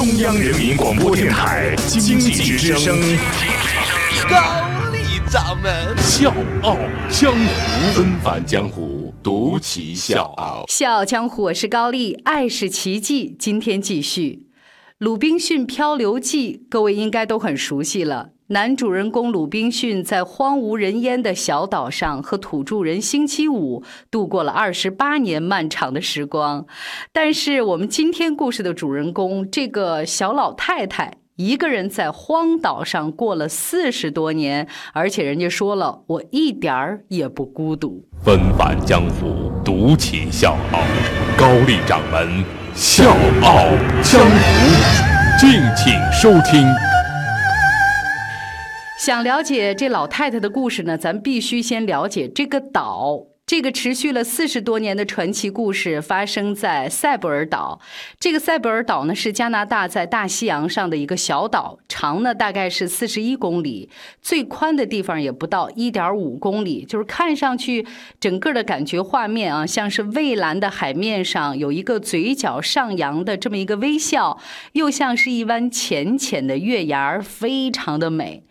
中央人民广播电台经济之声，高丽掌门笑傲江湖，恩返江湖，独骑笑傲。笑傲江湖，我是高丽，爱是奇迹。今天继续《鲁滨逊漂流记》，各位应该都很熟悉了。男主人公鲁滨逊在荒无人烟的小岛上和土著人星期五度过了二十八年漫长的时光，但是我们今天故事的主人公这个小老太太一个人在荒岛上过了四十多年，而且人家说了，我一点儿也不孤独。纷繁江湖，独骑笑傲，高丽掌门笑傲江湖，敬请收听。想了解这老太太的故事呢，咱必须先了解这个岛。这个持续了四十多年的传奇故事发生在塞伯尔岛。这个塞伯尔岛呢，是加拿大在大西洋上的一个小岛，长呢大概是四十一公里，最宽的地方也不到一点五公里。就是看上去整个的感觉画面啊，像是蔚蓝的海面上有一个嘴角上扬的这么一个微笑，又像是一弯浅浅的月牙儿，非常的美。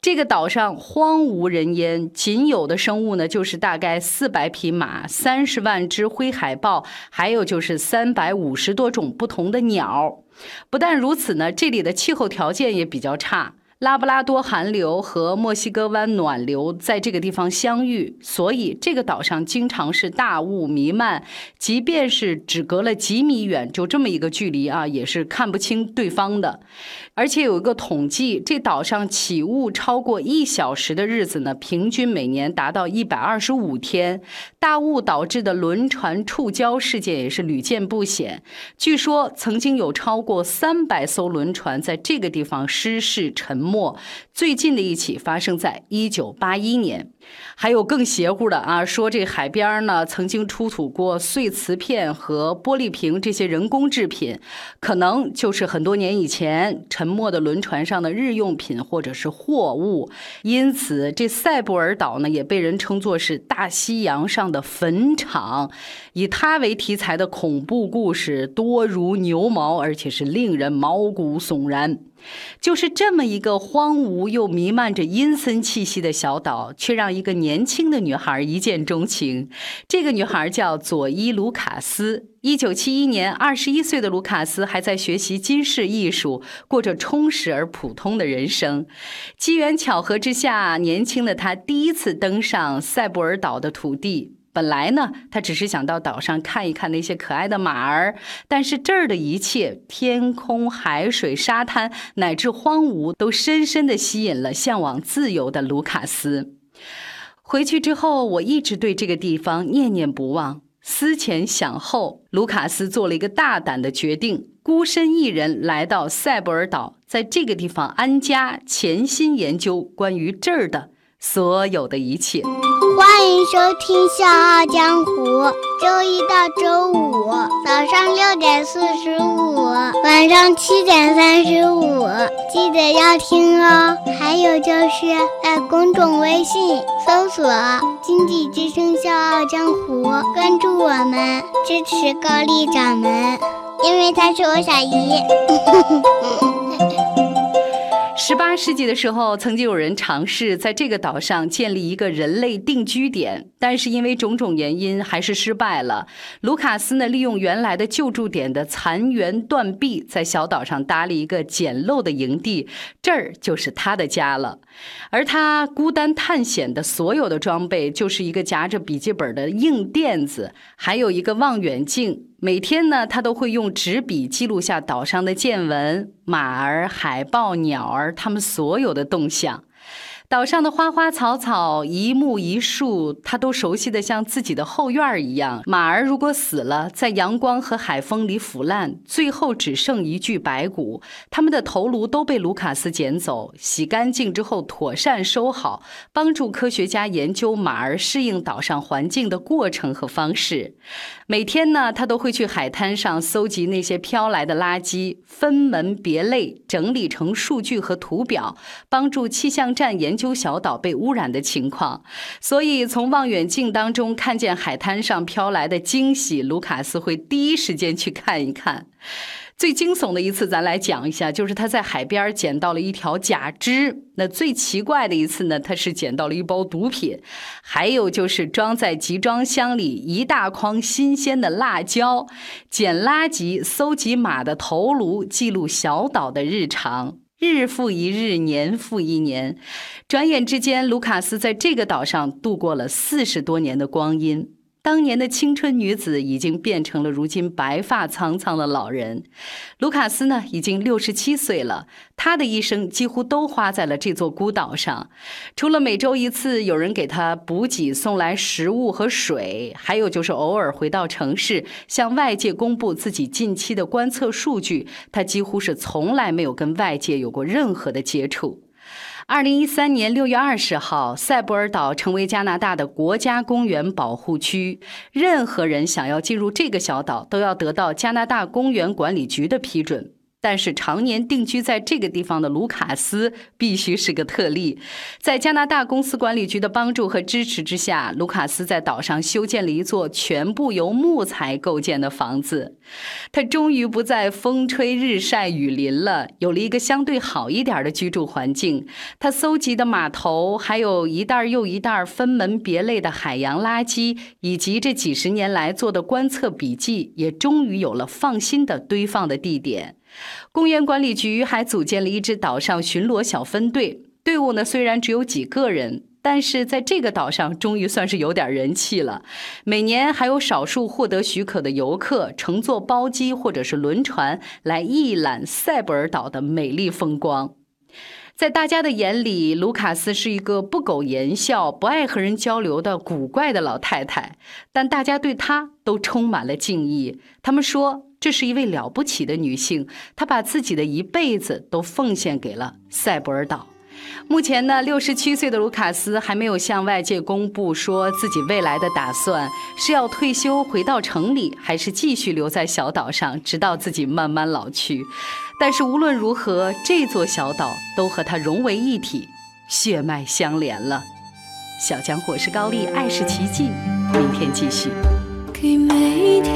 这个岛上荒无人烟，仅有的生物呢，就是大概四百匹马、三十万只灰海豹，还有就是三百五十多种不同的鸟。不但如此呢，这里的气候条件也比较差。拉布拉多寒流和墨西哥湾暖流在这个地方相遇，所以这个岛上经常是大雾弥漫。即便是只隔了几米远，就这么一个距离啊，也是看不清对方的。而且有一个统计，这岛上起雾超过一小时的日子呢，平均每年达到一百二十五天。大雾导致的轮船触礁事件也是屡见不鲜。据说曾经有超过三百艘轮船在这个地方失事沉没。最近的一起发生在一九八一年。还有更邪乎的啊，说这海边呢曾经出土过碎瓷片和玻璃瓶这些人工制品，可能就是很多年以前沉没的轮船上的日用品或者是货物。因此，这塞布尔岛呢也被人称作是大西洋上的坟场。以它为题材的恐怖故事多如牛毛，而且是令人毛骨悚然。就是这么一个荒芜又弥漫着阴森气息的小岛，却让一个年轻的女孩一见钟情。这个女孩叫佐伊·卢卡斯。一九七一年，二十一岁的卢卡斯还在学习金饰艺术，过着充实而普通的人生。机缘巧合之下，年轻的他第一次登上塞布尔岛的土地。本来呢，他只是想到岛上看一看那些可爱的马儿，但是这儿的一切——天空、海水、沙滩，乃至荒芜，都深深地吸引了向往自由的卢卡斯。回去之后，我一直对这个地方念念不忘。思前想后，卢卡斯做了一个大胆的决定：孤身一人来到塞伯尔岛，在这个地方安家，潜心研究关于这儿的所有的一切。欢迎收听《笑傲江湖》，周一到周五早上六点四十五，晚上七点三十五，记得要听哦。还有就是在公众微信搜索“经济之声笑傲江湖”，关注我们，支持高丽掌门，因为他是我小姨。十八世纪的时候，曾经有人尝试在这个岛上建立一个人类定居点，但是因为种种原因还是失败了。卢卡斯呢，利用原来的救助点的残垣断壁，在小岛上搭了一个简陋的营地，这儿就是他的家了。而他孤单探险的所有的装备，就是一个夹着笔记本的硬垫子，还有一个望远镜。每天呢，他都会用纸笔记录下岛上的见闻、马儿、海豹、鸟儿，他们所有的动向。岛上的花花草草、一木一树，他都熟悉的像自己的后院一样。马儿如果死了，在阳光和海风里腐烂，最后只剩一具白骨，他们的头颅都被卢卡斯捡走，洗干净之后妥善收好，帮助科学家研究马儿适应岛上环境的过程和方式。每天呢，他都会去海滩上搜集那些飘来的垃圾，分门别类整理成数据和图表，帮助气象站研究。修小岛被污染的情况，所以从望远镜当中看见海滩上飘来的惊喜，卢卡斯会第一时间去看一看。最惊悚的一次，咱来讲一下，就是他在海边捡到了一条假肢。那最奇怪的一次呢，他是捡到了一包毒品，还有就是装在集装箱里一大筐新鲜的辣椒。捡垃圾、搜集马的头颅，记录小岛的日常，日复一日，年复一年，转眼之间，卢卡斯在这个岛上度过了四十多年的光阴。当年的青春女子已经变成了如今白发苍苍的老人，卢卡斯呢已经六十七岁了。他的一生几乎都花在了这座孤岛上，除了每周一次有人给他补给送来食物和水，还有就是偶尔回到城市向外界公布自己近期的观测数据，他几乎是从来没有跟外界有过任何的接触。二零一三年六月二十号，塞博尔岛成为加拿大的国家公园保护区。任何人想要进入这个小岛，都要得到加拿大公园管理局的批准。但是常年定居在这个地方的卢卡斯必须是个特例，在加拿大公司管理局的帮助和支持之下，卢卡斯在岛上修建了一座全部由木材构建的房子。他终于不再风吹日晒雨淋了，有了一个相对好一点的居住环境。他搜集的码头，还有一袋又一袋分门别类的海洋垃圾，以及这几十年来做的观测笔记，也终于有了放心的堆放的地点。公园管理局还组建了一支岛上巡逻小分队，队伍呢虽然只有几个人，但是在这个岛上终于算是有点人气了。每年还有少数获得许可的游客乘坐包机或者是轮船来一览塞布尔岛的美丽风光。在大家的眼里，卢卡斯是一个不苟言笑、不爱和人交流的古怪的老太太，但大家对她都充满了敬意。他们说。这是一位了不起的女性，她把自己的一辈子都奉献给了塞博尔岛。目前呢，六十七岁的卢卡斯还没有向外界公布说自己未来的打算是要退休回到城里，还是继续留在小岛上，直到自己慢慢老去。但是无论如何，这座小岛都和他融为一体，血脉相连了。小江火是高丽，爱是奇迹。明天继续。给每一天。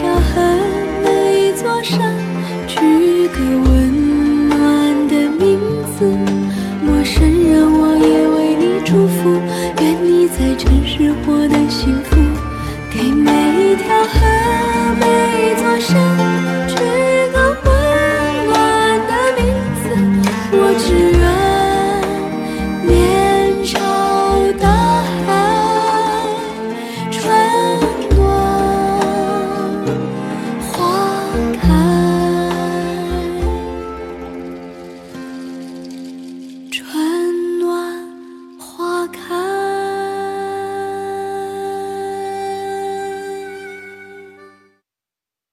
生出个温暖的名字，我只愿面朝大海，春暖花开。